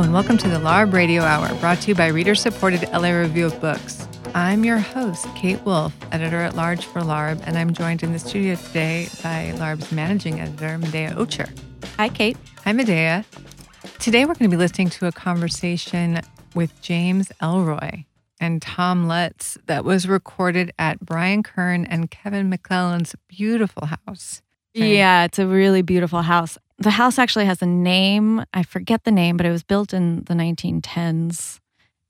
Hello, and welcome to the LARB Radio Hour, brought to you by reader supported LA Review of Books. I'm your host, Kate Wolf, editor at large for LARB, and I'm joined in the studio today by LARB's managing editor, Medaya Ocher. Hi, Kate. Hi, Medaya. Today we're going to be listening to a conversation with James Ellroy and Tom Lutz that was recorded at Brian Kern and Kevin McClellan's beautiful house. Yeah, it's a really beautiful house. The house actually has a name. I forget the name, but it was built in the 1910s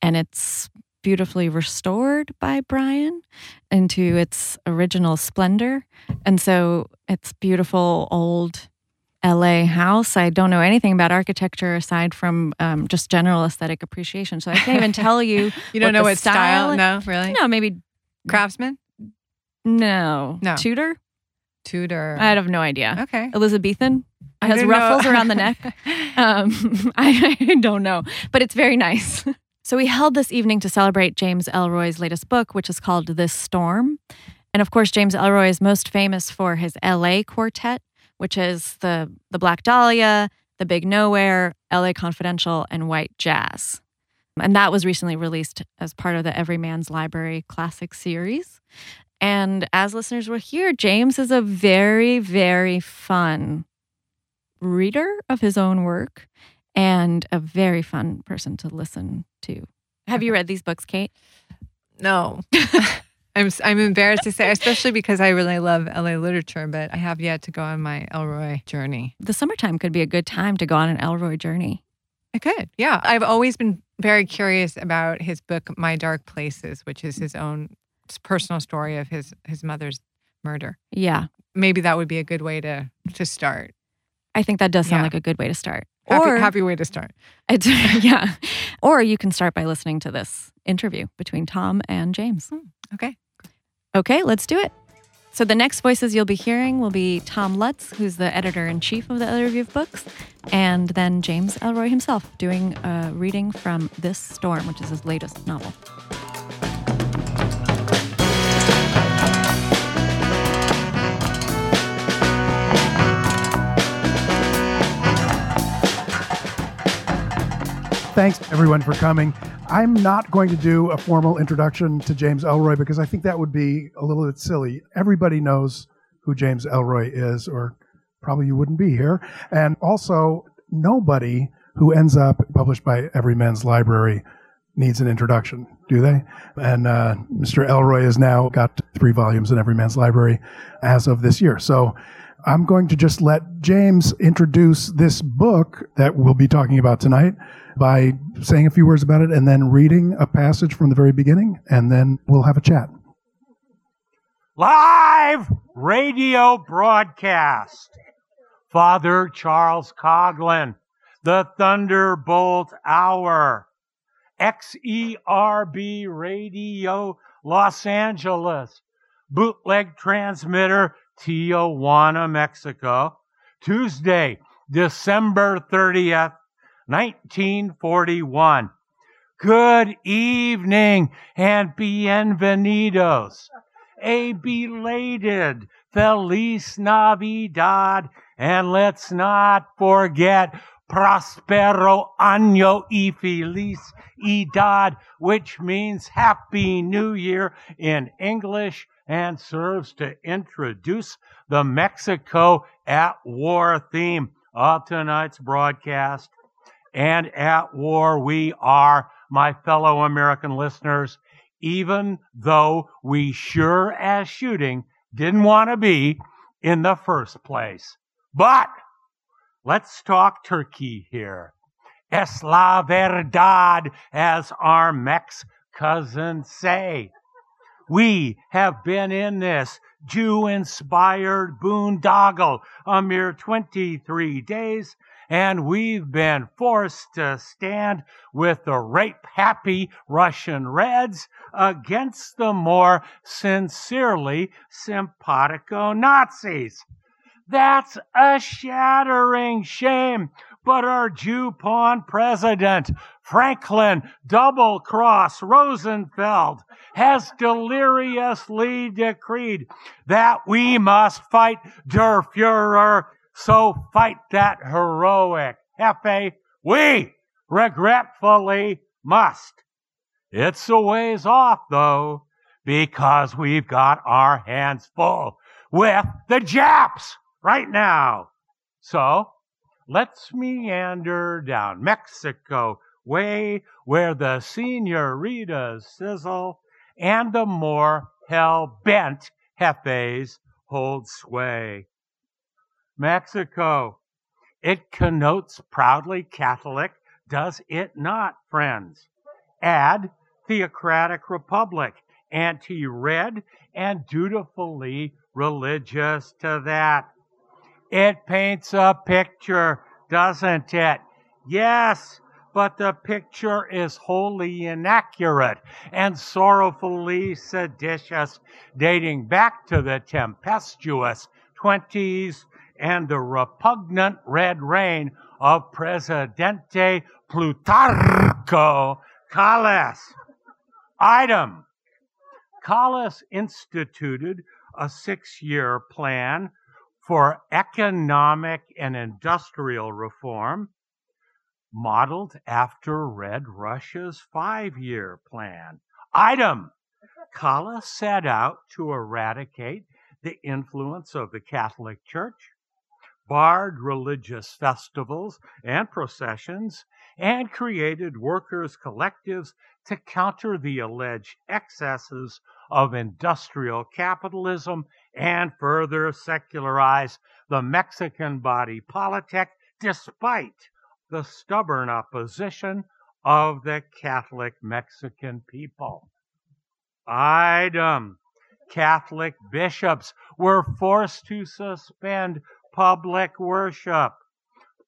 and it's beautifully restored by Brian into its original splendor. And so it's beautiful old LA house. I don't know anything about architecture aside from um, just general aesthetic appreciation. So I can't even tell you. you don't what know what style? style- No, really? No, maybe Craftsman? no. No. Tudor? Tudor. I have no idea. okay. Elizabethan. Has ruffles around the neck. Um, I, I don't know, but it's very nice. So we held this evening to celebrate James Ellroy's latest book, which is called This Storm. And of course, James Ellroy is most famous for his LA quartet, which is the the Black Dahlia, the Big Nowhere, LA Confidential, and White Jazz. And that was recently released as part of the Everyman's Library Classic series. And as listeners will hear, James is a very, very fun reader of his own work and a very fun person to listen to. Have you read these books, Kate? No. I'm s- I'm embarrassed to say, especially because I really love LA literature, but I have yet to go on my Ellroy journey. The summertime could be a good time to go on an Ellroy journey. I could. Yeah. I've always been very curious about his book, My Dark Places, which is his own personal story of his his mother's murder. Yeah, Maybe that would be a good way to to start. I think that does sound Yeah. like a good way to start. Happy, or happy way to start. Yeah, or you can start by listening to this interview between Tom and James. Hmm. Okay. Okay, let's do it. So the next voices you'll be hearing will be Tom Lutz, who's the editor in chief of the LA Review of Books, and then James Ellroy himself doing a reading from This Storm, which is his latest novel. Thanks everyone for coming. I'm not going to do a formal introduction to James Ellroy because I think that would be a little bit silly. Everybody knows who James Ellroy is, or probably you wouldn't be here. And also, nobody who ends up published by Everyman's Library needs an introduction, do they? And uh, Mr. Ellroy has now got three volumes in Everyman's Library as of this year. So I'm going to just let James introduce this book that we'll be talking about tonight by saying a few words about it and then reading a passage from the very beginning, and then we'll have a chat. Live radio broadcast. Father Charles Coughlin, the Thunderbolt Hour. XERB Radio Los Angeles. Bootleg transmitter Tijuana, Mexico. Tuesday, December 30th, 1941. Good evening and bienvenidos. A belated Feliz Navidad. And let's not forget Prospero Año y Feliz Edad, which means Happy New Year in English and serves to introduce the Mexico at War theme of tonight's broadcast. And at war we are, my fellow American listeners, even though we sure as shooting didn't want to be in the first place. But let's talk Turkey here. Es la verdad, as our Mex cousins say. We have been in this Jew inspired boondoggle a mere 23 days, and we've been forced to stand with the rape happy Russian Reds against the more sincerely simpatico Nazis. That's a shattering shame. But our Jew pawn president, Franklin Double Cross Rosenfeld, has deliriously decreed that we must fight der Fuhrer. So fight that heroic Jefe. We regretfully must. It's a ways off though, because we've got our hands full with the Japs right now. So let's meander down Mexico way where the senoritas sizzle and the more hell bent jefes hold sway. Mexico, it connotes proudly Catholic, does it not, friends? Add theocratic republic, anti red, and dutifully religious to that. It paints a picture, doesn't it? Yes, but the picture is wholly inaccurate and sorrowfully seditious, dating back to the tempestuous 20s and the repugnant red reign of Presidente Plutarco Calles. Item Calles instituted a six year plan for economic and industrial reform modeled after Red Russia's five year plan. Item Calles set out to eradicate the influence of the Catholic Church, barred religious festivals and processions, and created workers' collectives to counter the alleged excesses of industrial capitalism and further secularize the Mexican body politic despite the stubborn opposition of the Catholic Mexican people. Item um, Catholic bishops were forced to suspend public worship.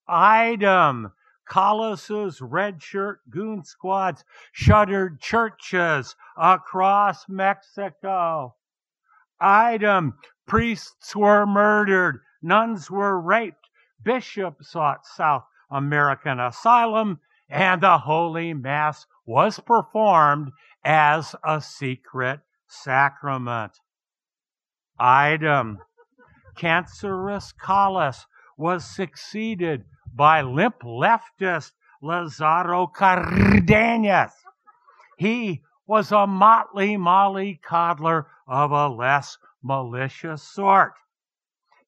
Item um, Calles's red shirt goon squads shuttered churches across Mexico. Item priests were murdered, nuns were raped, bishops sought South American asylum, and the Holy Mass was performed as a secret sacrament. Item Cancerous Calles was succeeded by limp leftist Lazaro Cardenas. He was a motley molly coddler of a less malicious sort.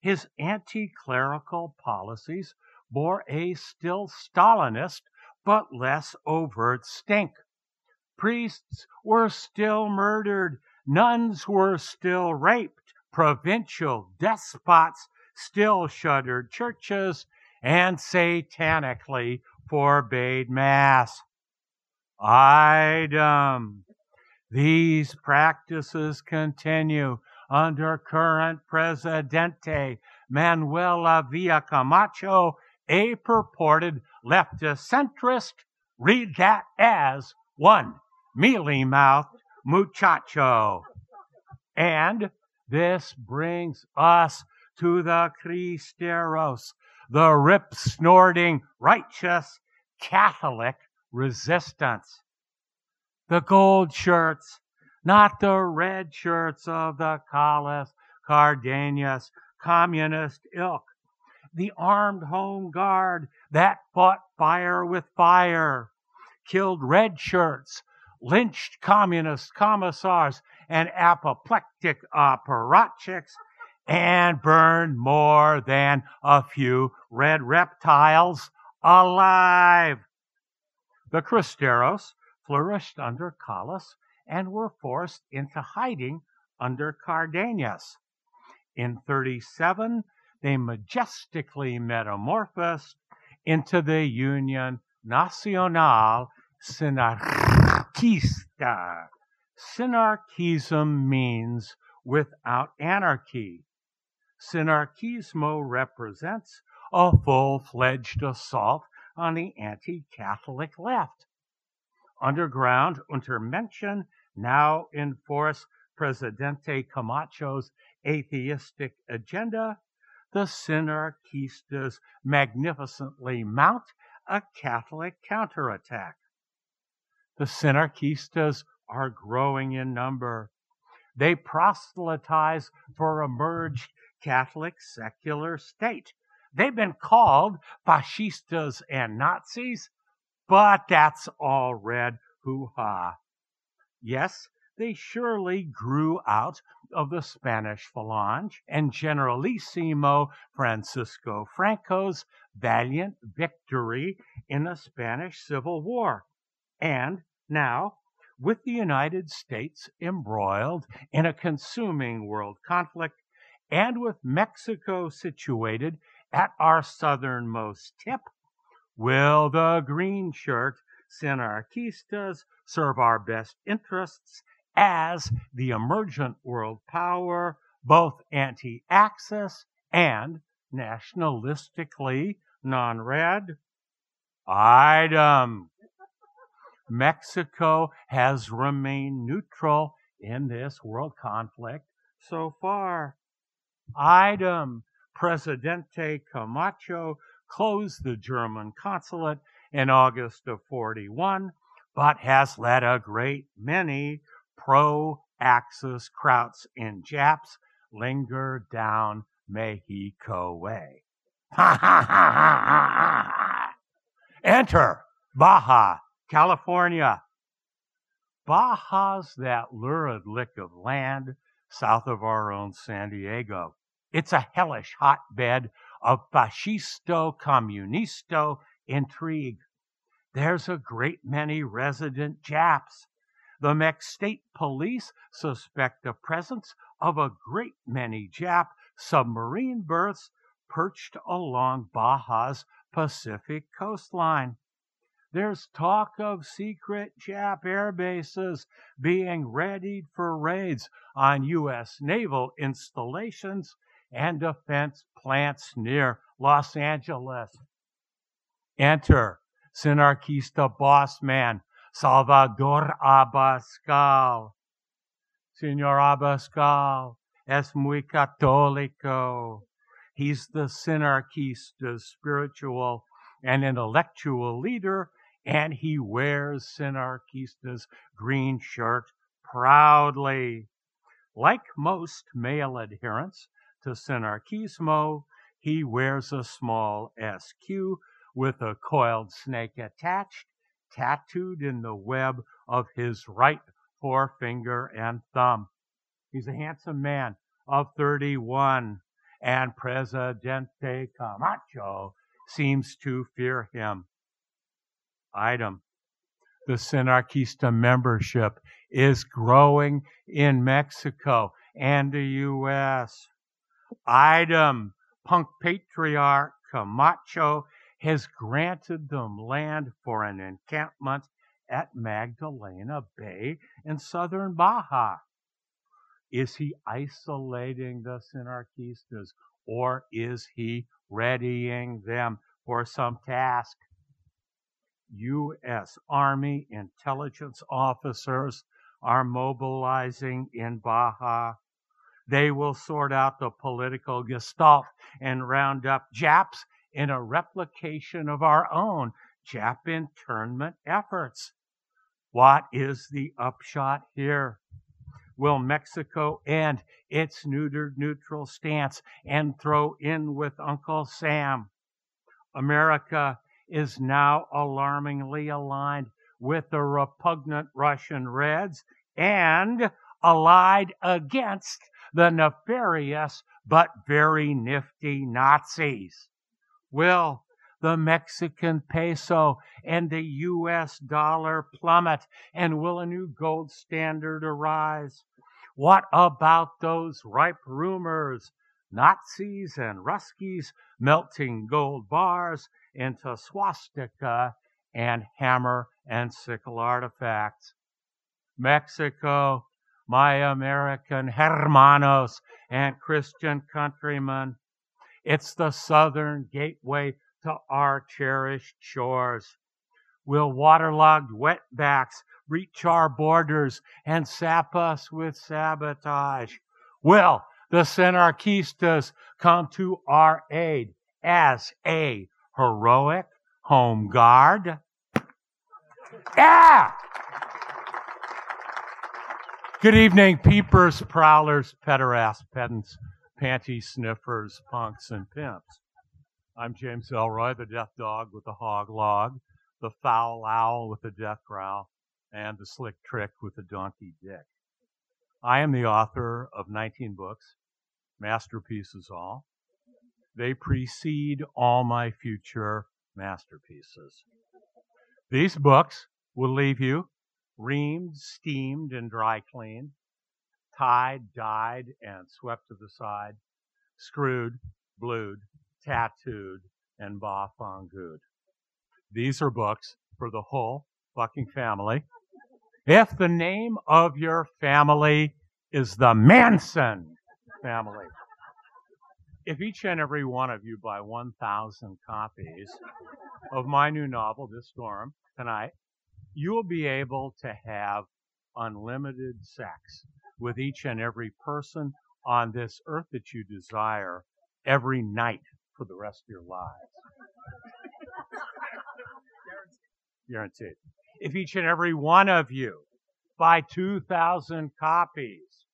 His anti clerical policies bore a still Stalinist but less overt stink. Priests were still murdered, nuns were still raped, provincial despots still shuttered churches and satanically forbade Mass. Item. These practices continue under current Presidente Manuel Avila Camacho a purported leftist centrist, read that as one mealy mouthed muchacho. And this brings us to the Cristeros, the rip snorting, righteous Catholic resistance. The gold shirts, not the red shirts of the Calles Cardenas communist ilk, the armed home guard that fought fire with fire, killed red shirts, lynched communist commissars and apoplectic apparatchiks, and burned more than a few red reptiles alive. The Cristeros flourished under Calles and were forced into hiding under Cardenas. In 37, they majestically metamorphosed into the Union Nacional Sinarquista. Synarchism means without anarchy. Sinarquismo represents a full fledged assault on the anti Catholic left. Underground Untermenschen now enforce Presidente Camacho's atheistic agenda the Sinarquistas magnificently mount a Catholic counterattack. The Sinarquistas are growing in number. They proselytize for a merged Catholic secular state. They've been called fascistas and Nazis but that's all red hoo ha. Yes, they surely grew out of the Spanish Falange and Generalissimo Francisco Franco's valiant victory in the Spanish Civil War. And now, with the United States embroiled in a consuming world conflict, and with Mexico situated at our southernmost tip, will the green shirt Sinarquistas serve our best interests as the emergent world power, both anti axis and nationalistically non red? Item. Mexico has remained neutral in this world conflict so far. Item. Presidente Camacho closed the German consulate in August of 41, but has let a great many pro Axis Krauts and Japs linger down Mexico way. Ha Enter Baja, California. Baja's that lurid lick of land south of our own San Diego. It's a hellish hotbed of fascisto communisto intrigue. There's a great many resident Japs the Mex State Police suspect the presence of a great many Jap submarine berths perched along Baja's Pacific coastline. There's talk of secret Jap air bases being readied for raids on U.S. naval installations and defense plants near Los Angeles. Enter Sinarquista boss man Salvador Abascal. Senor Abascal es muy católico. He's the Sinarquista's spiritual and intellectual leader, and he wears Sinarquista's green shirt proudly. Like most male adherents to Sinarquismo, he wears a small SQ with a coiled snake attached tattooed in the web of his right forefinger and thumb. He's a handsome man of 31, and Presidente Camacho seems to fear him. Item. The Sinarquista membership is growing in Mexico and the U.S. Item. Punk patriarch Camacho has granted them land for an encampment at Magdalena Bay in southern Baja. Is he isolating the Sinarquistas or is he readying them for some task? U.S. Army intelligence officers are mobilizing in Baja. They will sort out the political gestalt and round up Japs in a replication of our own Jap internment efforts. What is the upshot here? Will Mexico end its neutered neutral stance and throw in with Uncle Sam? America is now alarmingly aligned with the repugnant Russian Reds and allied against the nefarious but very nifty Nazis. Will the Mexican peso and the US dollar plummet? And will a new gold standard arise? What about those ripe rumors? Nazis and Ruskies melting gold bars into swastika and hammer and sickle artifacts. Mexico, my American hermanos and Christian countrymen, it's the southern gateway to our cherished shores. Will waterlogged wetbacks reach our borders and sap us with sabotage? Will the Sinarquistas come to our aid as a heroic home guard? Yeah! Good evening, peepers, prowlers, pederasts, pedants panty sniffers, punks, and pimps. I'm James Ellroy, the death dog with the hog log, the foul owl with the death growl, and the slick trick with the donkey dick. I am the author of 19 books, masterpieces all. They precede all my future masterpieces. These books will leave you reamed, steamed, and dry cleaned, tied, dyed, and swept to the side, screwed, blued, tattooed, and bafangued. These are books for the whole fucking family. If the name of your family is the Manson family, if each and every one of you buy 1,000 copies of my new novel, This Storm, tonight, you will be able to have unlimited sex with each and every person on this earth that you desire every night for the rest of your lives. Guaranteed. If each and every one of you buy 2,000 copies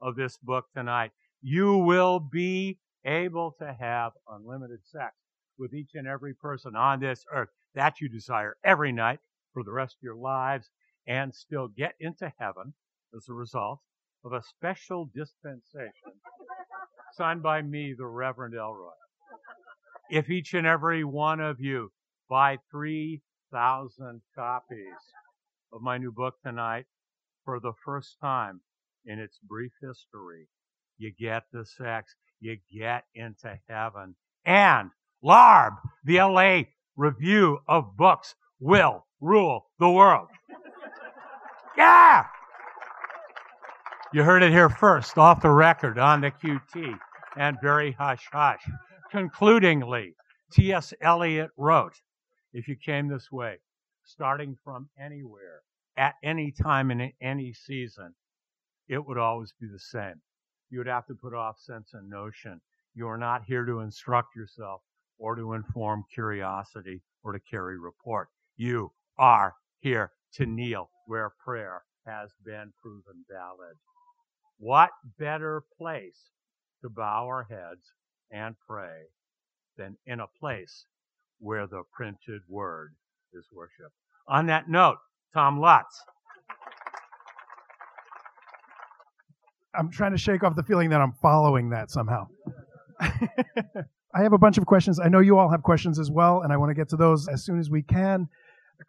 of this book tonight, you will be able to have unlimited sex with each and every person on this earth that you desire every night for the rest of your lives and still get into heaven as a result of a special dispensation signed by me, the Reverend Ellroy. If each and every one of you buy 3,000 copies of my new book tonight for the first time in its brief history, you get the sex, you get into heaven. And LARB, the LA Review of Books, will rule the world. Yeah! You heard it here first, off the record, on the QT, and very hush hush. Concludingly, T.S. Eliot wrote, If you came this way, starting from anywhere, at any time in any season, it would always be the same. You would have to put off sense and notion. You are not here to instruct yourself or to inform curiosity or to carry report. You are here to kneel where prayer has been proven valid. What better place to bow our heads and pray than in a place where the printed word is worship? On that note, Tom Lutz. I'm trying to shake off the feeling that I'm following that somehow. I have a bunch of questions. I know you all have questions as well, and I want to get to those as soon as we can.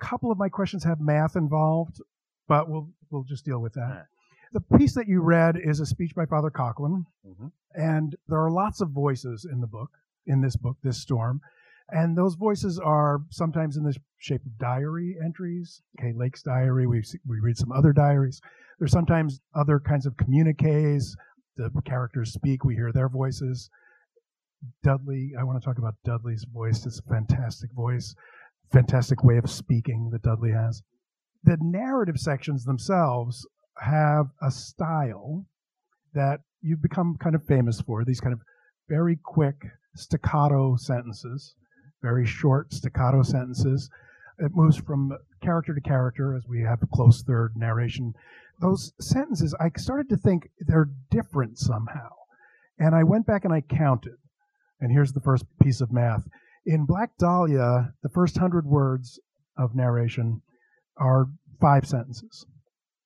A couple of my questions have math involved, but we'll we'll just deal with that. The piece that you read is a speech by Father Coughlin, mm-hmm. and there are lots of voices in the book, in this book, this storm, and those voices are sometimes in the shape of diary entries. Kay Lake's diary. We we read some other diaries. There's sometimes other kinds of communiques. The characters speak. We hear their voices. Dudley. I want to talk about Dudley's voice. It's a fantastic voice, fantastic way of speaking that Dudley has. The narrative sections themselves have a style that you've become kind of famous for. These kind of very quick staccato sentences, very short staccato sentences. It moves from character to character as we have a close third narration. Those sentences, I started to think they're different somehow. And I went back and I counted. And here's the first piece of math. In Black Dahlia, the first hundred words of narration are five sentences.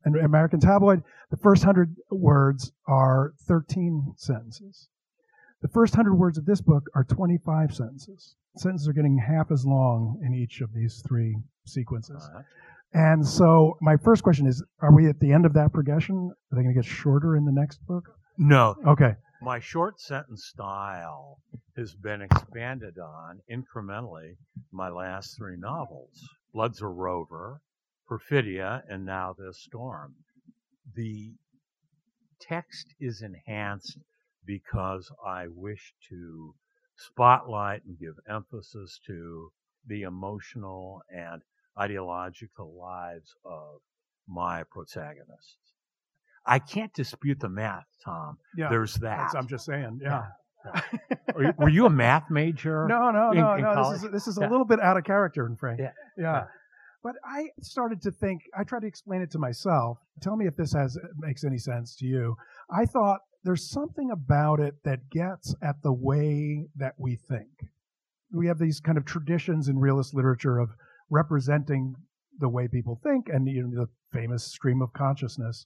And American Tabloid, the first hundred words are 13 sentences. The first hundred words of this book are 25 sentences. Sentences are getting half as long in each of these three sequences. Uh-huh. And so my first question is, are we at the end of that progression? Are they going to get shorter in the next book? No. Okay. My short sentence style has been expanded on incrementally my last three novels. Blood's a Rover, Perfidia, and now this storm. The text is enhanced because I wish to spotlight and give emphasis to the emotional and ideological lives of my protagonists. I can't dispute the math, Tom. Yeah, There's that. I'm just saying. Yeah. yeah. were, you, were, you, a math major? No, no, in, no, in no. College? This is this is a little bit out of character, and Frank. Yeah. yeah. yeah. But I started to think. I tried to explain it to myself. Tell me if this has makes any sense to you. I thought there's something about it that gets at the way that we think. We have these kind of traditions in realist literature of representing the way people think and you know, the famous stream of consciousness.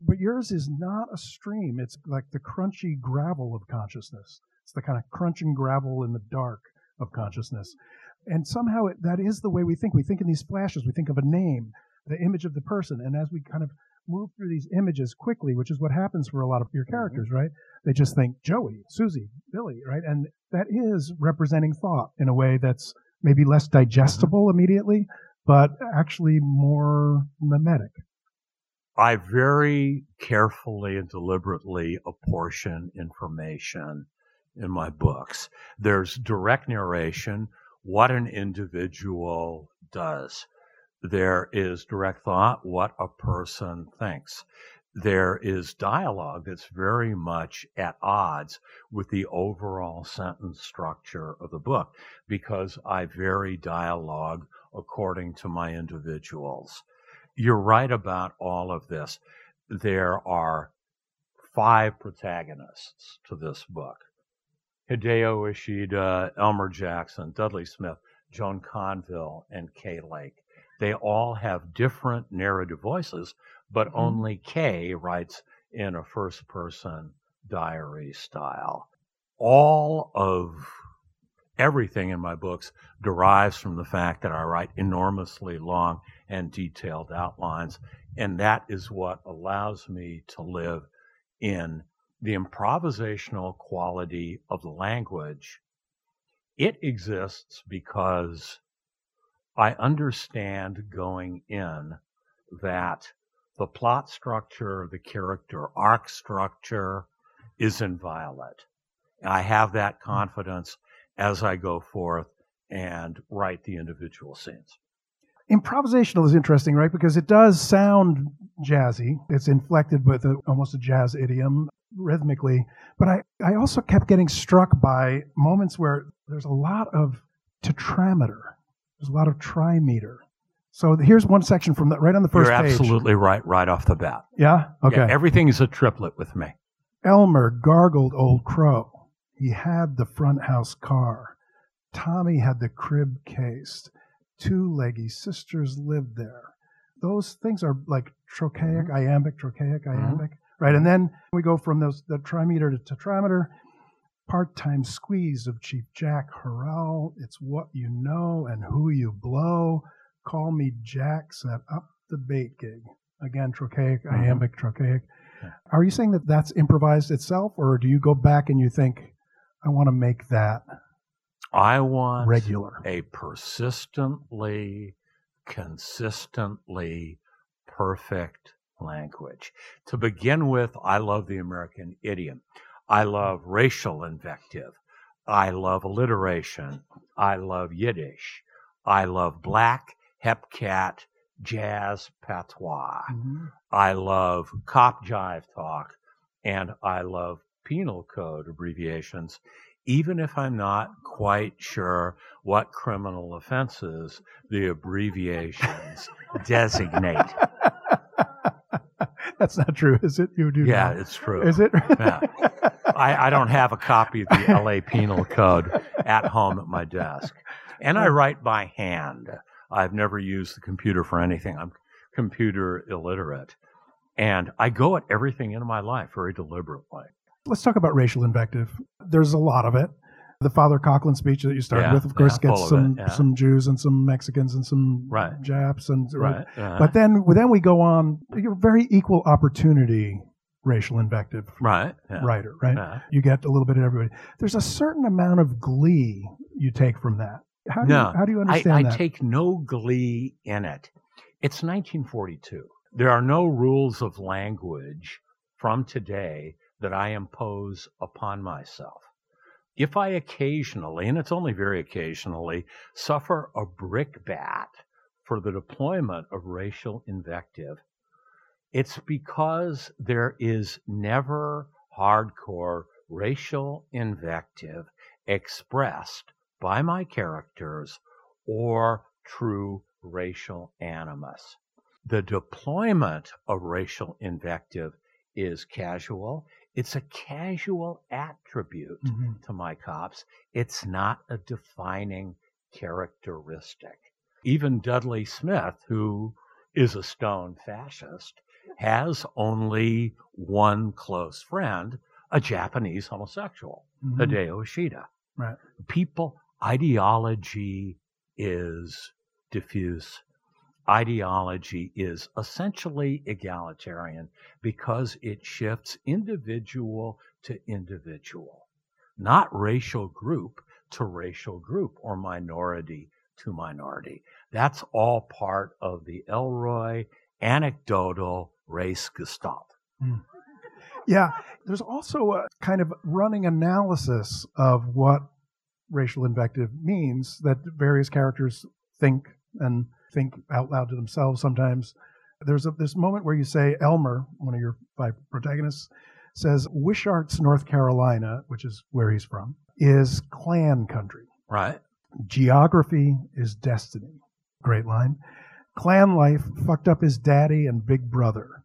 But yours is not a stream. It's like the crunchy gravel of consciousness. It's the kind of crunching gravel in the dark of consciousness. And somehow it, that is the way we think. We think in these flashes. We think of a name, the image of the person. And as we kind of move through these images quickly, which is what happens for a lot of your mm-hmm. characters, right? They just think Joey, Susie, Billy, right? And that is representing thought in a way that's maybe less digestible immediately, but actually more mimetic. I very carefully and deliberately apportion information in my books. There's direct narration, what an individual does. There is direct thought, what a person thinks. There is dialogue that's very much at odds with the overall sentence structure of the book because I vary dialogue according to my individuals. You're right about all of this. There are five protagonists to this book. Hideo Ishida, Elmer Jackson, Dudley Smith, Joan Conville, and Kay Lake. They all have different narrative voices, but mm-hmm. only Kay writes in a first person diary style. All of everything in my books derives from the fact that I write enormously long and detailed outlines, and that is what allows me to live in the improvisational quality of the language. It exists because I understand going in that the plot structure, the character arc structure is inviolate. I have that hmm. confidence as I go forth and write the individual scenes. Improvisational is interesting, right? Because it does sound jazzy. It's inflected with a, almost a jazz idiom rhythmically. But I, I also kept getting struck by moments where there's a lot of tetrameter there's a lot of trimeter. So here's one section from that right on the 1st You're page. absolutely right, right off the bat. Yeah? Okay. Yeah, everything is a triplet with me. Elmer gargled Old Crow. He had the front house car. Tommy had the crib cased. Two leggy sisters lived there. Those things are like trochaic, mm-hmm. iambic, trochaic, mm-hmm. iambic, mm-hmm. right? And then we go from those the trimeter to tetrameter part-time squeeze of Chief Jack Horrall. It's what you know and who you blow. Call me Jack, set up the bait gig. Again, trochaic, mm-hmm. iambic, trochaic. Yeah. Are you saying that that's improvised itself, or do you go back and you think, I want to make that I want regular, a persistently, consistently perfect language. To begin with, I love the American idiom. I love racial invective. I love alliteration. I love Yiddish. I love black, hepcat, jazz patois. Mm-hmm. I love cop jive talk. And I love penal code abbreviations, even if I'm not quite sure what criminal offenses the abbreviations designate. That's not true, is it? You do. Yeah, know. it's true. Is it? yeah. I, I don't have a copy of the LA Penal Code at home at my desk. And I write by hand. I've never used the computer for anything. I'm computer illiterate. And I go at everything in my life very deliberately. Let's talk about racial invective. There's a lot of it. The Father Coughlin speech that you started yeah, with, of course, yeah, gets some yeah. some Jews and some Mexicans and some right. Japs and right. Uh-huh. But then then we go on. You're very equal opportunity racial invective right yeah. writer, right? Yeah. You get a little bit of everybody. There's a certain amount of glee you take from that. How do, no, you, how do you understand I, that? I take no glee in it. It's 1942. There are no rules of language from today that I impose upon myself. If I occasionally, and it's only very occasionally, suffer a brickbat for the deployment of racial invective, it's because there is never hardcore racial invective expressed by my characters or true racial animus. The deployment of racial invective is casual. It's a casual attribute mm-hmm. to my cops. It's not a defining characteristic. Even Dudley Smith, who is a stone fascist, has only one close friend, a Japanese homosexual, Mhm. Hideo Ishida. Right. People, ideology is diffuse. Ideology is essentially egalitarian because it shifts individual to individual, not racial group to racial group or minority to minority. That's all part of the Ellroy anecdotal race gestalt. Hmm. Yeah, there's also a kind of running analysis of what racial invective means that various characters think and think out loud to themselves sometimes. There's a this moment where you say Elmer, one of your five protagonists, says Wishart's North Carolina, which is where he's from, is Klan country. Right? Geography is destiny. Great line. Klan life fucked up his daddy and big brother.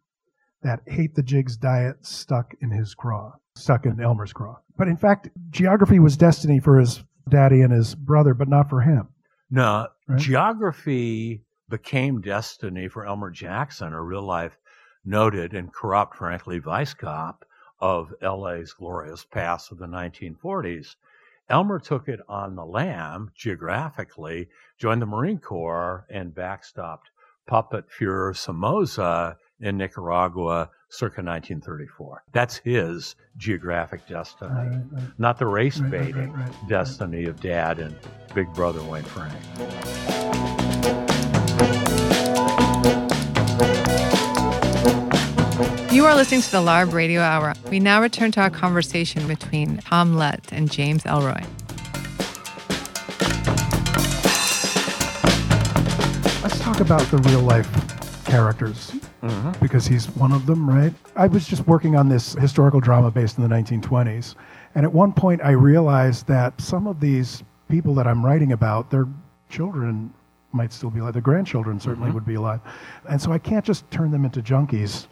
That hate the jigs diet stuck in his craw, stuck in Elmer's craw. But in fact, geography was destiny for his daddy and his brother, but not for him. No, Right. geography became destiny for Elmer Jackson, a real life noted and corrupt, frankly, vice cop of LA's glorious past of the 1940s. Elmer took it on the lam geographically, joined the Marine Corps, and backstopped puppet Fuhrer Somoza in Nicaragua circa 1934. That's his geographic destiny, Right, right, right. not the race Right, right, baiting right, right. destiny of dad and big brother Wayne Frank. You are listening to the LARB Radio Hour. We now return to our conversation between Tom Lutz and James Ellroy. Let's talk about the real life characters because he's one of them, right? I was just working on this historical drama based in the 1920s. And at one point, I realized that some of these people that I'm writing about, their children might still be alive. Their grandchildren certainly would be alive. And so I can't just turn them into junkies.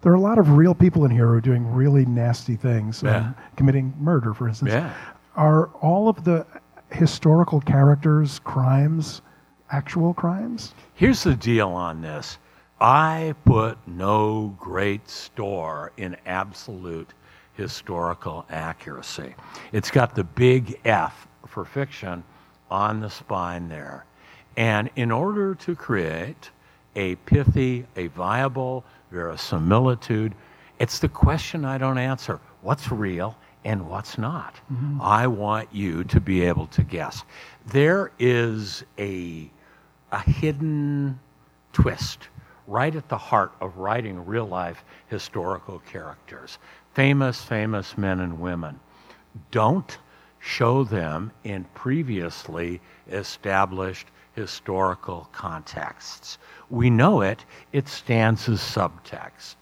There are a lot of real people in here who are doing really nasty things, um, committing murder, for instance. Yeah. Are all of the historical characters' crimes actual crimes? Here's the deal on this I put no great store in absolute historical accuracy. It's got the big F for fiction on the spine there. And in order to create a pithy, a viable verisimilitude, it's the question I don't answer what's real and what's not. Mm-hmm. I want you to be able to guess. There is a a hidden twist right at the heart of writing real life historical characters. Famous, famous men and women. Don't show them in previously established historical contexts. We know it, it stands as subtext.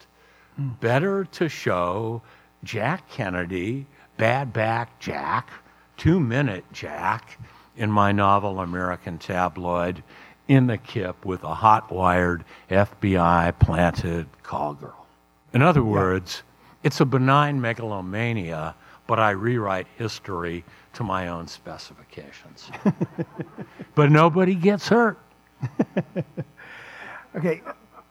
Hmm. Better to show Jack Kennedy, Bad Back Jack, Two Minute Jack, in my novel American Tabloid, in the kip with a hot wired FBI planted call girl. In other words, it's a benign megalomania, but I rewrite history to my own specifications. but nobody gets hurt. Okay,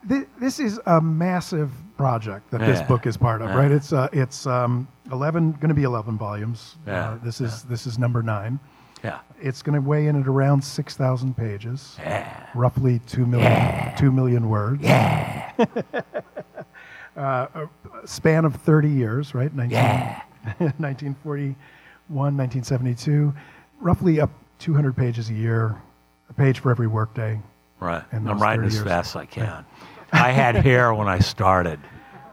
th- this is a massive project that this book is part of, Yeah. right? It's uh, it's um, eleven, going to be eleven volumes. Yeah. Uh, this is this is number nine. Yeah. It's going to weigh in at around six thousand pages, Yeah. roughly two million two million words. Yeah. uh, a span of thirty years, right? 19, Yeah. 1941, 1972, roughly up 200 pages a year, a page for every workday. Right. And I'm writing as fast as I can. I had hair when I started.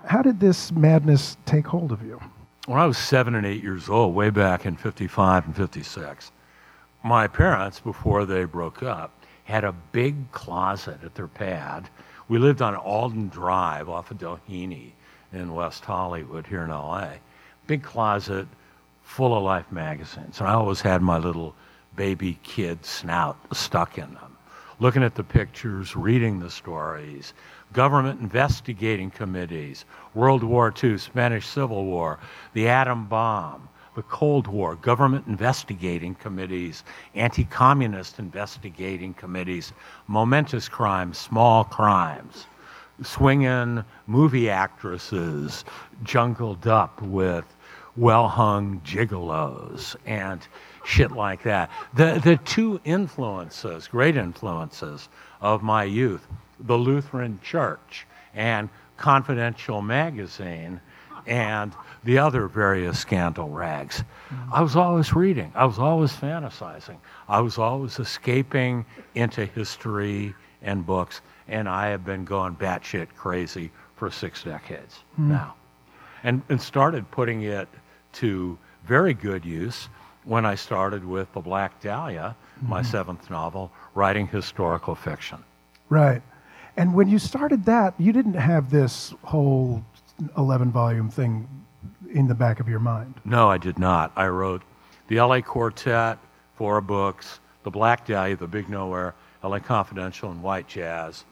How did this madness take hold of you? When I was seven and eight years old, way back in 55 and 56, my parents, before they broke up, had a big closet at their pad. We lived on Alden Drive off of Doheny in West Hollywood here in LA. Big closet full of Life magazines. And I always had my little baby kid snout stuck in them. Looking at the pictures, reading the stories, government investigating committees, World War II, Spanish Civil War, the atom bomb, the Cold War, government investigating committees, anti communist investigating committees, momentous crimes, small crimes, swinging movie actresses jungled up with well hung gigolos and shit like that. The, the two influences, great influences of my youth, the Lutheran Church and Confidential Magazine and the other various scandal rags. I was always reading. I was always fantasizing. I was always escaping into history and books, and I have been going batshit crazy for six decades hmm. now. And, and started putting it to very good use when I started with The Black Dahlia, my hmm. seventh novel, writing historical fiction. Right. And when you started that, you didn't have this whole 11 volume thing in the back of your mind. No, I did not. I wrote the LA Quartet, four books, The Black Dahlia, The Big Nowhere, LA Confidential, and White Jazz.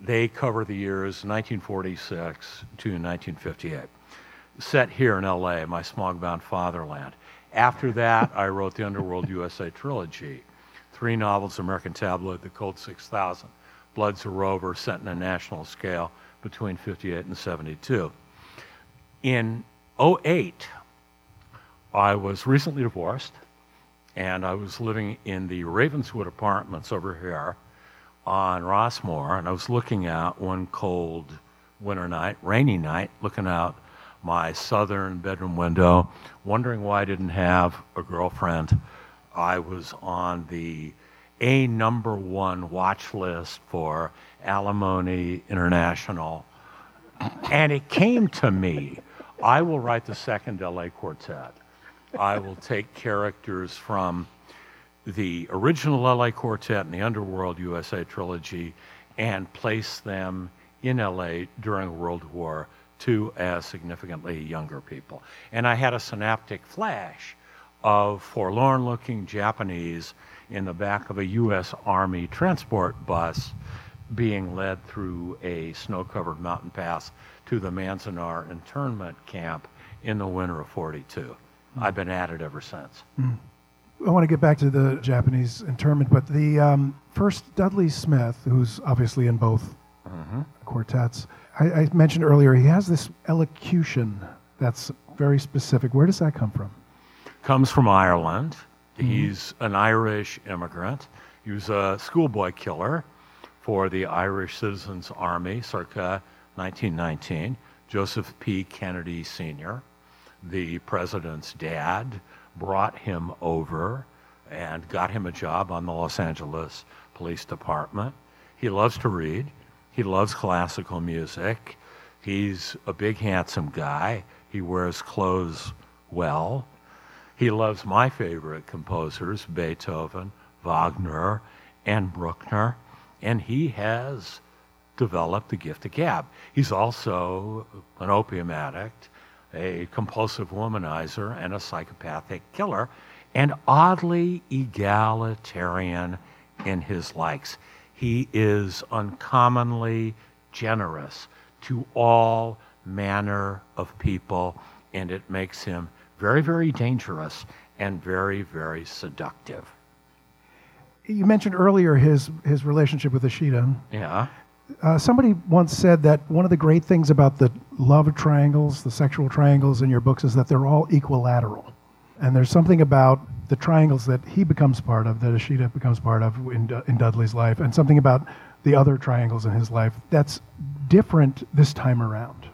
They cover the years 1946 to 1958. Set here in LA, my smog bound fatherland. After that, I wrote the Underworld USA trilogy three novels American Tabloid, The Cold 6000, Blood's a Rover, set in a national scale between 58 and 72. In 08, I was recently divorced, and I was living in the Ravenswood apartments over here on Rossmore, and I was looking out one cold winter night, rainy night, looking out my southern bedroom window, wondering why I didn't have a girlfriend. I was on the A number one watch list for Alimony International, and it came to me I will write the second LA Quartet. I will take characters from the original LA Quartet and the Underworld USA trilogy and place them in LA during World War II as significantly younger people. And I had a synaptic flash of forlorn looking Japanese in the back of a U.S. Army transport bus being led through a snow covered mountain pass to the Manzanar internment camp in the winter of 42. I've been at it ever since. Hmm. I want to get back to the Japanese internment, but the um, first Dudley Smith, who's obviously in both mm-hmm. quartets, I, I mentioned earlier he has this elocution that's very specific. Where does that come from? Comes from Ireland. Hmm. He's an Irish immigrant. He was a schoolboy killer for the Irish Citizens Army circa 1919. Joseph P. Kennedy Sr., the president's dad, brought him over and got him a job on the Los Angeles Police Department. He loves to read. He loves classical music. He's a big, handsome guy. He wears clothes well. He loves my favorite composers, Beethoven, Wagner, and Bruckner, and he has developed the gift of gab. He's also an opium addict, a compulsive womanizer, and a psychopathic killer, and oddly egalitarian in his likes. He is uncommonly generous to all manner of people, and it makes him very, very dangerous and very, very seductive. You mentioned earlier his, his relationship with Ishida. Yeah. Uh, somebody once said that one of the great things about the love triangles, the sexual triangles in your books, is that they're all equilateral. And there's something about the triangles that he becomes part of, that Ishida becomes part of in, in Dudley's life, and something about the other triangles in his life that's different this time around.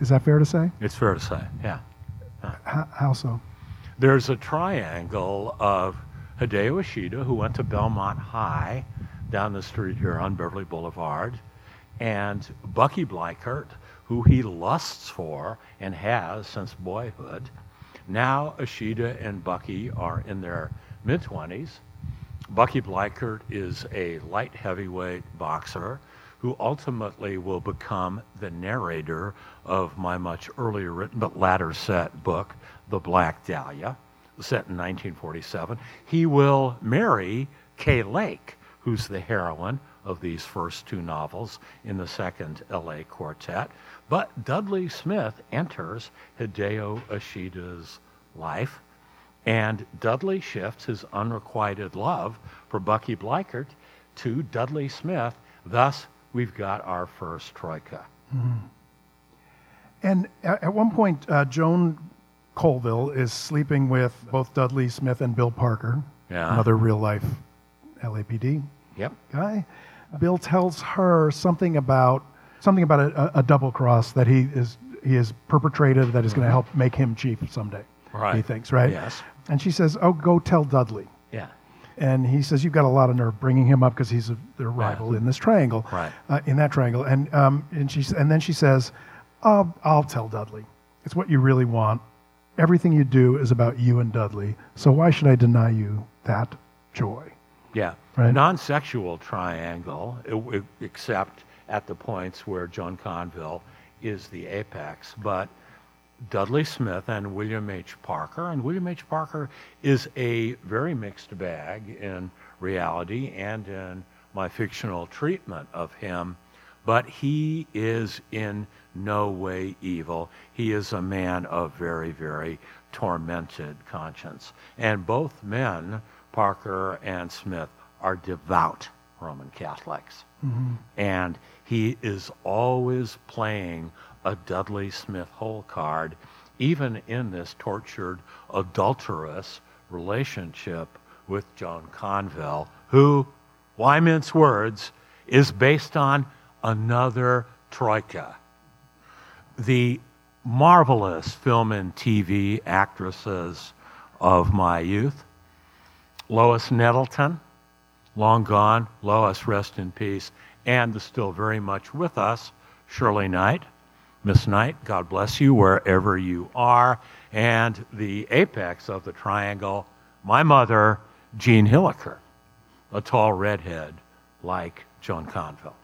Is that fair to say? It's fair to say, yeah. How, how so? There's a triangle of Hideo Ishida, who went to Belmont High down the street here on Beverly Boulevard, and Bucky Bleichert, who he lusts for and has since boyhood. Now Ishida and Bucky are in their mid 20s. Bucky Bleichert is a light heavyweight boxer who ultimately will become the narrator of my much earlier written but latter set book, The Black Dahlia, set in 1947. He will marry Kay Lake, who's the heroine of these first two novels in the second LA quartet. But Dudley Smith enters Hideo Ishida's life. And Dudley shifts his unrequited love for Bucky Bleichert to Dudley Smith. Thus, we've got our first troika. And at, at one point, uh, Joan Conville is sleeping with both Dudley Smith and Bill Parker, Yeah. another real life LAPD Yep. guy. Bill tells her something about something about a, a, double cross that he is he is perpetrated that is going to help make him chief someday. Right. He thinks, right? Yes. And she says, "Oh, go tell Dudley." Yeah. And he says, "You've got a lot of nerve bringing him up because he's a, their rival in this triangle, Right. Uh, in that triangle." And um, and she and then she says, oh, "I'll tell Dudley. It's what you really want. Everything you do is about you and Dudley. So why should I deny you that joy?" Yeah. Right. Non-sexual triangle, e- e- except at the points where John Conville is the apex, but Dudley Smith and William H. Parker, and William H. Parker is a very mixed bag in reality and in my fictional treatment of him, but he is in no way evil. He is a man of very, very tormented conscience. And both men, Parker and Smith, are devout Roman Catholics. Mm-hmm. And he is always playing a Dudley Smith hole card, even in this tortured, adulterous relationship with Joan Conville, who, why mince words, is based on another troika. The marvelous film and TV actresses of my youth, Lois Nettleton, long gone, Lois, rest in peace, and the still very much with us, Shirley Knight. Miss Knight, God bless you wherever you are. And the apex of the triangle, my mother, Jean Hilliker, a tall redhead like Joan Conville.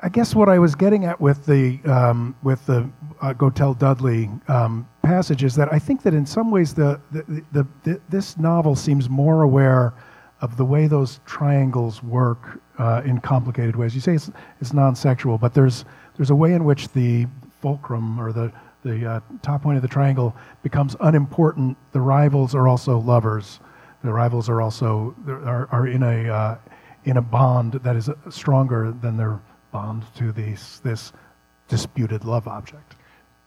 I guess what I was getting at with the um, with the uh, "Go Tell Dudley" um, passage is that I think that in some ways the, the, the, the this novel seems more aware of the way those triangles work uh, in complicated ways. You say it's, it's non-sexual, but there's there's a way in which the fulcrum or the the uh, top point of the triangle becomes unimportant. The rivals are also lovers. The rivals are also are, are in a uh, in a bond that is uh, stronger than their bond to these, this disputed love object.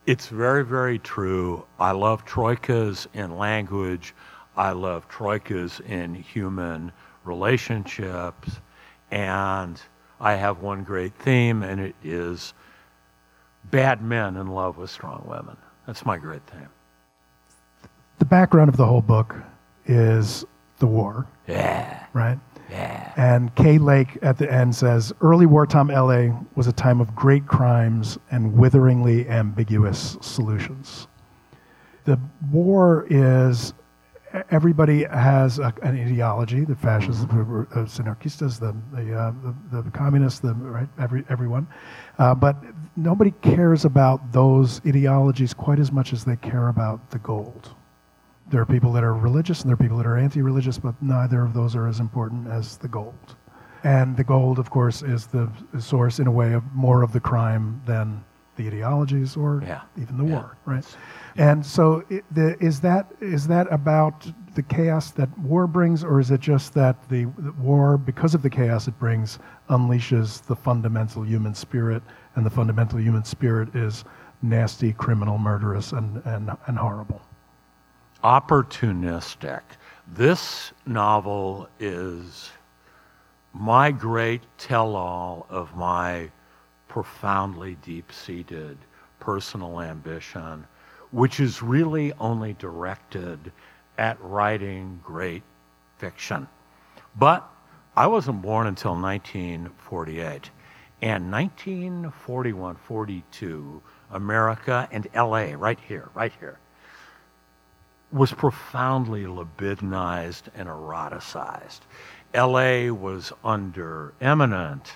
It's very, very true. I love troikas in language. I love troikas in human relationships. And I have one great theme, and it is bad men in love with strong women. That's my great theme. The background of the whole book is the war, Yeah, right? Yeah. And Kay Lake at the end says early wartime LA was a time of great crimes and witheringly ambiguous solutions. The war is everybody has a, an ideology the fascists, the Sinarquistas, the, the, uh, the, the communists, the, right, every, everyone. Uh, but nobody cares about those ideologies quite as much as they care about the gold there are people that are religious and there are people that are anti-religious, but neither of those are as important as the gold. And the gold, of course, is the source, in a way, of more of the crime than the ideologies or Yeah. even the Yeah. war, right? And so, it, the, is that is that about the chaos that war brings, or is it just that the, the war, because of the chaos it brings, unleashes the fundamental human spirit, and the fundamental human spirit is nasty, criminal, murderous, and and, and horrible? Opportunistic. This novel is my great tell all of my profoundly deep seated personal ambition, which is really only directed at writing great fiction. But I wasn't born until 1948. And 1941 42, America and LA, right here, right here, was profoundly libidinized and eroticized. LA was under imminent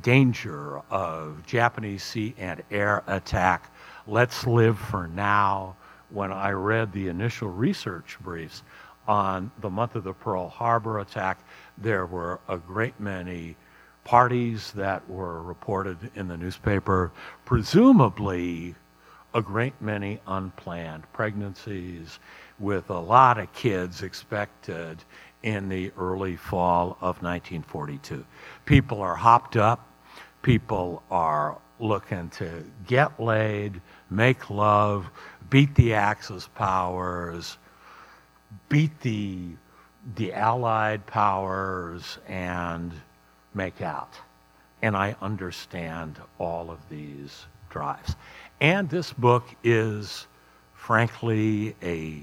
danger of Japanese sea and air attack. Let's live for now. When I read the initial research briefs on the month of the Pearl Harbor attack, there were a great many parties that were reported in the newspaper, presumably a great many unplanned pregnancies with a lot of kids expected in the early fall of 1942. People are hopped up, people are looking to get laid, make love, beat the Axis powers, beat the, the Allied powers, and make out. And I understand all of these drives. And this book is, frankly, a,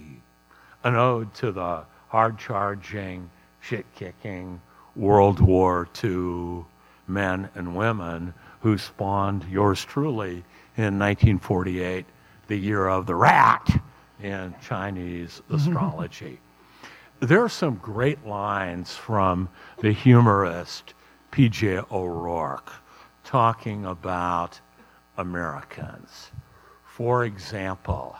an ode to the hard charging, shit kicking World War II men and women who spawned yours truly in 1948, the year of the rat in Chinese astrology. there are some great lines from the humorist P.J. O'Rourke talking about Americans. For example,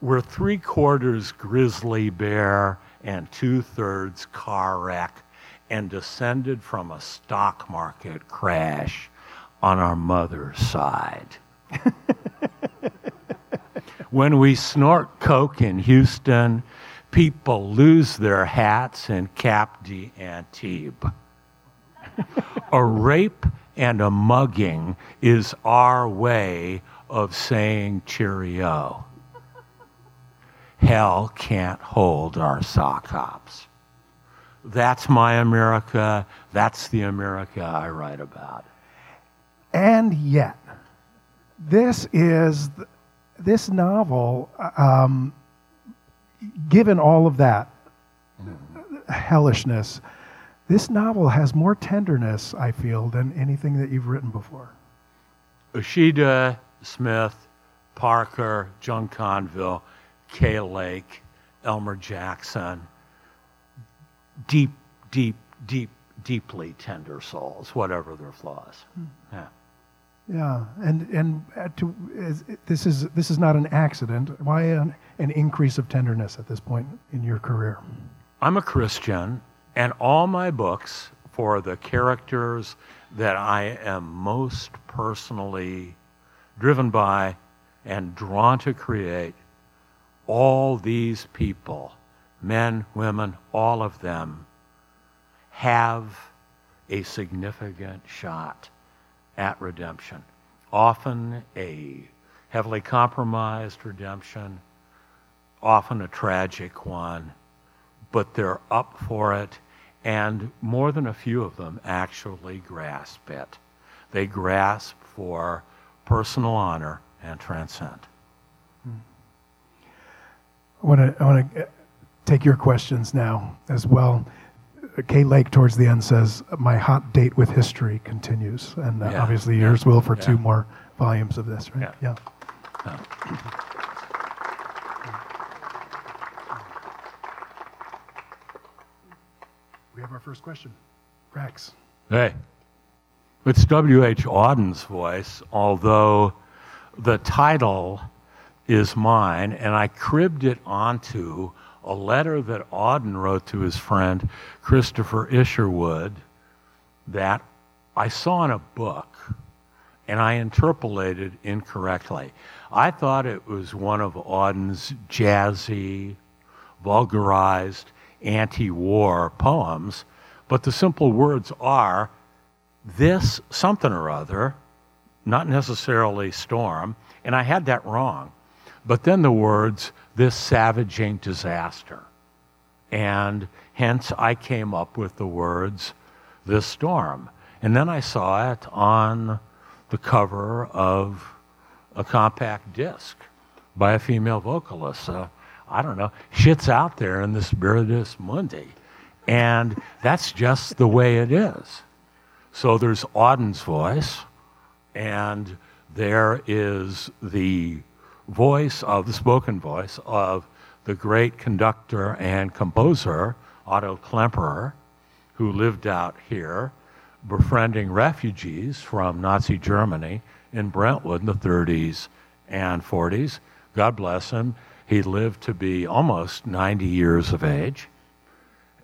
we're three quarters grizzly bear and two thirds car wreck and descended from a stock market crash on our mother's side. when we snort coke in Houston, people lose their hats in Cap de d'Antibes. a rape and a mugging is our way of saying cheerio. Hell can't hold our sock hops. That's my America. That's the America I write about. And yet, this is this novel. Um, given all of that hellishness, this novel has more tenderness, I feel, than anything that you've written before. Ishida, Smith, Parker, John Conville, Kay Lake, Elmer Jackson, deep, deep, deep, deeply tender souls, whatever their flaws. Hmm. Yeah. Yeah, and and to, is, this is this is not an accident. Why an, an increase of tenderness at this point in your career? I'm a Christian, and all my books for the characters that I am most personally driven by and drawn to create, all these people, men, women, all of them, have a significant shot at redemption. Often a heavily compromised redemption, often a tragic one, but they're up for it, and more than a few of them actually grasp it. They grasp for personal honor and transcend. I want to I want to take your questions now as well. Kay Lake towards the end says, "My hot date with history continues," and uh, yeah. obviously yours will for yeah. two more volumes of this, right? Yeah. We have our first question. Rex. Hey. It's W.H. Auden's voice, although the title is mine, and I cribbed it onto a letter that Auden wrote to his friend Christopher Isherwood that I saw in a book and I interpolated incorrectly. I thought it was one of Auden's jazzy, vulgarized anti war poems, but the simple words are this something or other, not necessarily storm, and I had that wrong. But then the words this savaging disaster. And hence I came up with the words, this storm. And then I saw it on the cover of a compact disc by a female vocalist. Uh, I don't know, shit's out there in the Spiritus Mundi. And that's just the way it is. So there's Auden's voice, and there is the voice of the spoken voice of the great conductor and composer Otto Klemperer, who lived out here befriending refugees from Nazi Germany in Brentwood in the 30s and 40s. God bless him. He lived to be almost 90 years of age.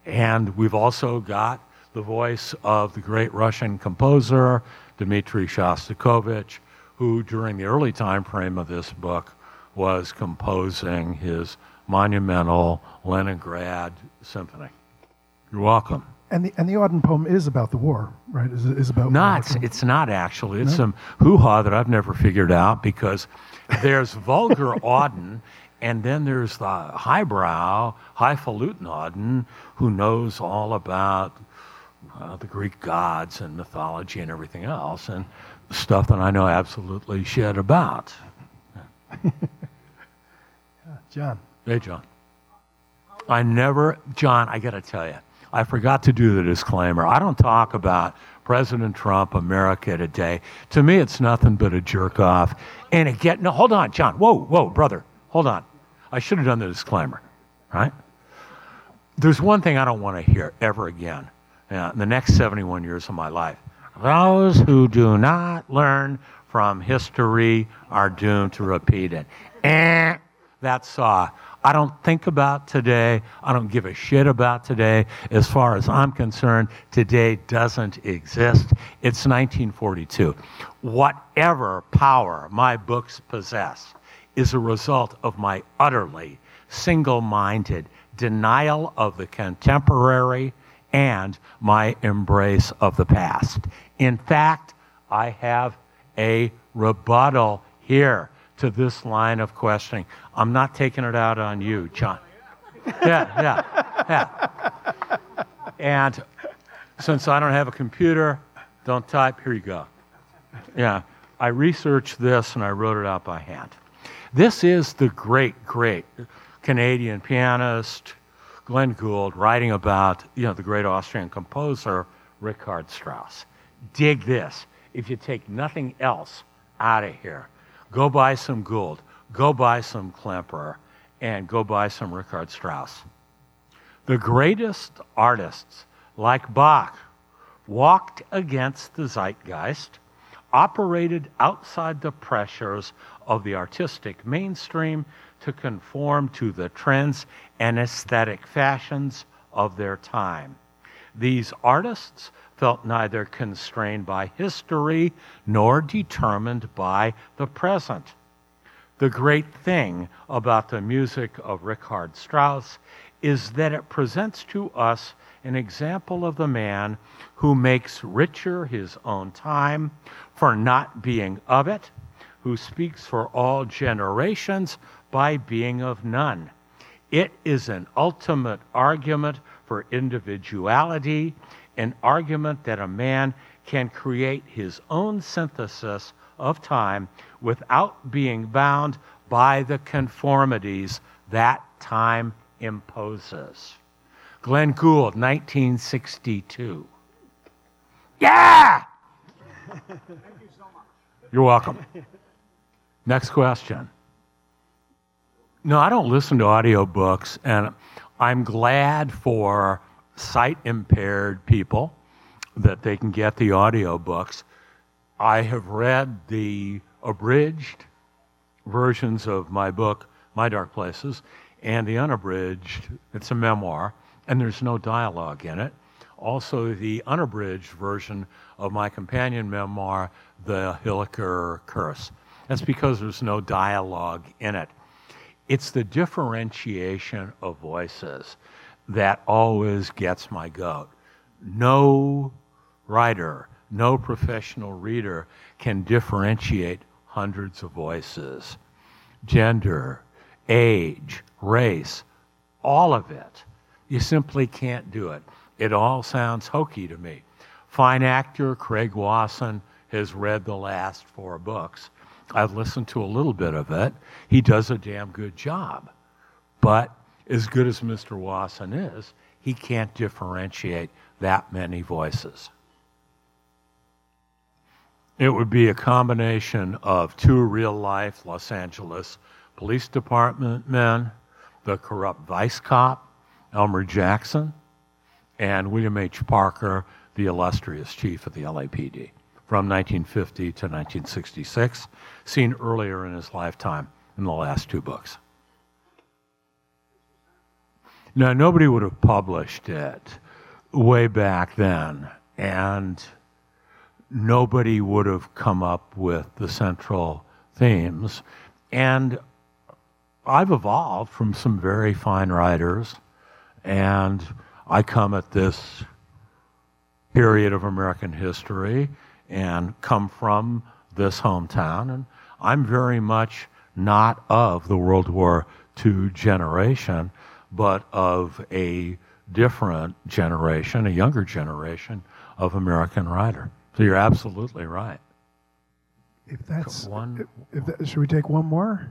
And we've also got the voice of the great Russian composer Dmitri Shostakovich, who, during the early time frame of this book, was composing his monumental Leningrad Symphony. You're welcome. And the and the Auden poem is about the war, right? Is is about not. It's not actually. It's no? some hoo ha that I've never figured out because there's vulgar Auden, and then there's the highbrow, highfalutin Auden who knows all about uh, the Greek gods and mythology and everything else, and stuff that I know absolutely shit about. yeah, John. Hey, John. I never, John, I got to tell you, I forgot to do the disclaimer. I don't talk about President Trump, America today. To me, it's nothing but a jerk off. And again, no, hold on, John. Whoa, whoa, brother, hold on. I should have done the disclaimer, right? There's one thing I don't want to hear ever again uh, in the next 71 years of my life. Those who do not learn from history are doomed to repeat it. Eh, that's uh, I don't think about today. I don't give a shit about today. As far as I'm concerned, today doesn't exist. It's 1942. Whatever power my books possess is a result of my utterly single minded denial of the contemporary and my embrace of the past. In fact, I have a rebuttal here to this line of questioning. I'm not taking it out on you, John. Yeah, yeah, yeah. And since I don't have a computer, don't type, here you go. Yeah, I researched this and I wrote it out by hand. This is the great, great Canadian pianist Glenn Gould writing about you know the great Austrian composer Richard Strauss. Dig this. If you take nothing else out of here, Go buy some Gould, go buy some Klemperer, and go buy some Richard Strauss. The greatest artists, like Bach, walked against the zeitgeist, operated outside the pressures of the artistic mainstream to conform to the trends and aesthetic fashions of their time. These artists felt neither constrained by history nor determined by the present. The great thing about the music of Richard Strauss is that it presents to us an example of the man who makes richer his own time for not being of it, who speaks for all generations by being of none. It is an ultimate argument for individuality an argument that a man can create his own synthesis of time without being bound by the conformities that time imposes. Glenn Gould, 1962. Yeah! Thank you so much. You're welcome. Next question. No, I don't listen to audiobooks, and I'm glad for sight impaired people that they can get the audio books. I have read the abridged versions of my book, My Dark Places, and the unabridged, it's a memoir, and there's no dialogue in it. Also, the unabridged version of my companion memoir, The Hilliker Curse. That's because there's no dialogue in it. It's the differentiation of voices that always gets my goat. No writer, no professional reader can differentiate hundreds of voices. Gender, age, race, all of it. You simply can't do it. It all sounds hokey to me. Fine actor Craig Wasson has read the last four books. I've listened to a little bit of it. He does a damn good job. But as good as Mr. Wasson is, he can't differentiate that many voices. It would be a combination of two real life Los Angeles Police Department men, the corrupt vice cop, Elmer Jackson, and William H. Parker, the illustrious chief of the LAPD from 1950 to 1966, seen earlier in his lifetime in the last two books. Now, nobody would have published it way back then. And nobody would have come up with the central themes. And I've evolved from some very fine writers, and I come at this period of American history and come from this hometown, and I'm very much not of the World War II generation, but of a different generation, a younger generation of American writer. So you're absolutely right. If that's One- if, that, should we take one more?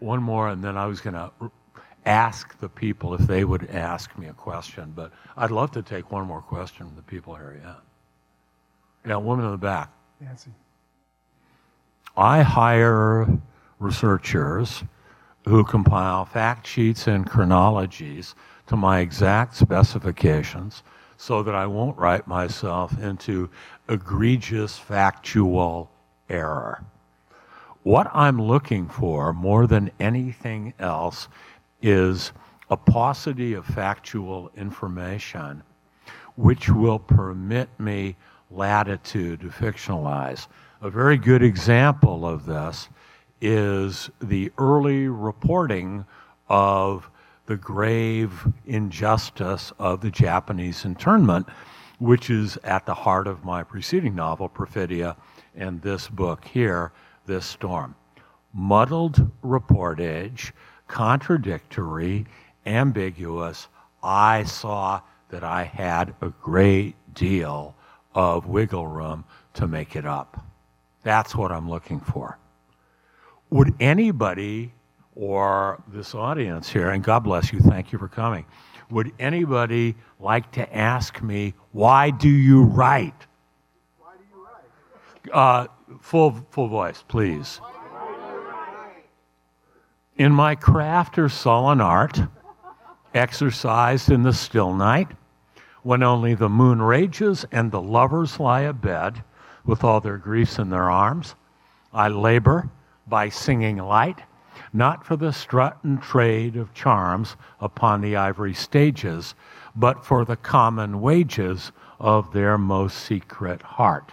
One more, and then I was going to ask the people if they would ask me a question, but I'd love to take one more question from the people here. Yeah. Yeah, woman in the back. Nancy. I hire researchers who compile fact sheets and chronologies to my exact specifications so that I won't write myself into egregious factual error. What I'm looking for more than anything else is a paucity of factual information which will permit me latitude to fictionalize. A very good example of this is the early reporting of the grave injustice of the Japanese internment, which is at the heart of my preceding novel, Perfidia, and this book here, This Storm. Muddled reportage, contradictory, ambiguous. I saw that I had a great deal of wiggle room to make it up. That's what I'm looking for. Would anybody or this audience here, and God bless you, thank you for coming, would anybody like to ask me, why do you write? Why do you write? Uh, full, full voice, please. In my craft or sullen art, exercised in the still night, when only the moon rages and the lovers lie abed with all their griefs in their arms, I labor by singing light, not for the strut and trade of charms upon the ivory stages, but for the common wages of their most secret heart.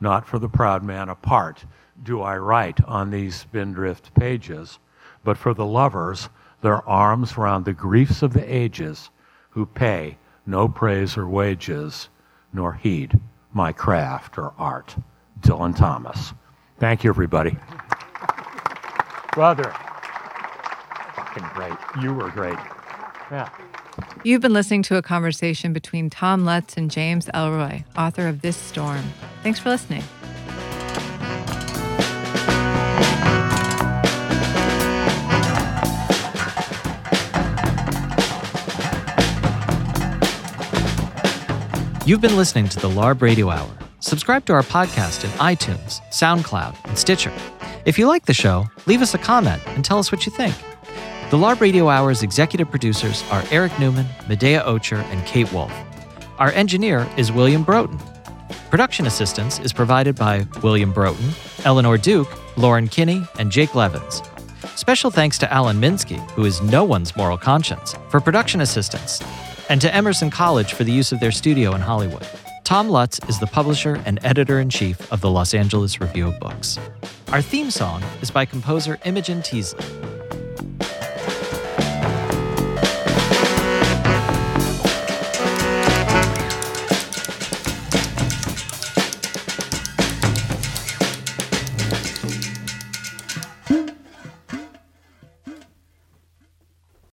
Not for the proud man apart do I write on these spindrift pages, but for the lovers, their arms round the griefs of the ages, who pay no praise or wages, nor heed my craft or art. Dylan Thomas. Thank you, everybody. Brother. Fucking great. You were great. Yeah. You've been listening to a conversation between Tom Lutz and James Ellroy, author of This Storm. Thanks for listening. You've been listening to the LARB Radio Hour. Subscribe to our podcast in iTunes, SoundCloud, and Stitcher. If you like the show, leave us a comment and tell us what you think. The LARB Radio Hour's executive producers are Eric Newman, Medaya Ocher, and Kate Wolf. Our engineer is William Broughton. Production assistance is provided by William Broughton, Eleanor Duke, Lauren Kinney, and Jake Levins. Special thanks to Alan Minsky, who is no one's moral conscience, for production assistance, and to Emerson College for the use of their studio in Hollywood. Tom Lutz is the publisher and editor in chief of the Los Angeles Review of Books. Our theme song is by composer Imogen Teasley.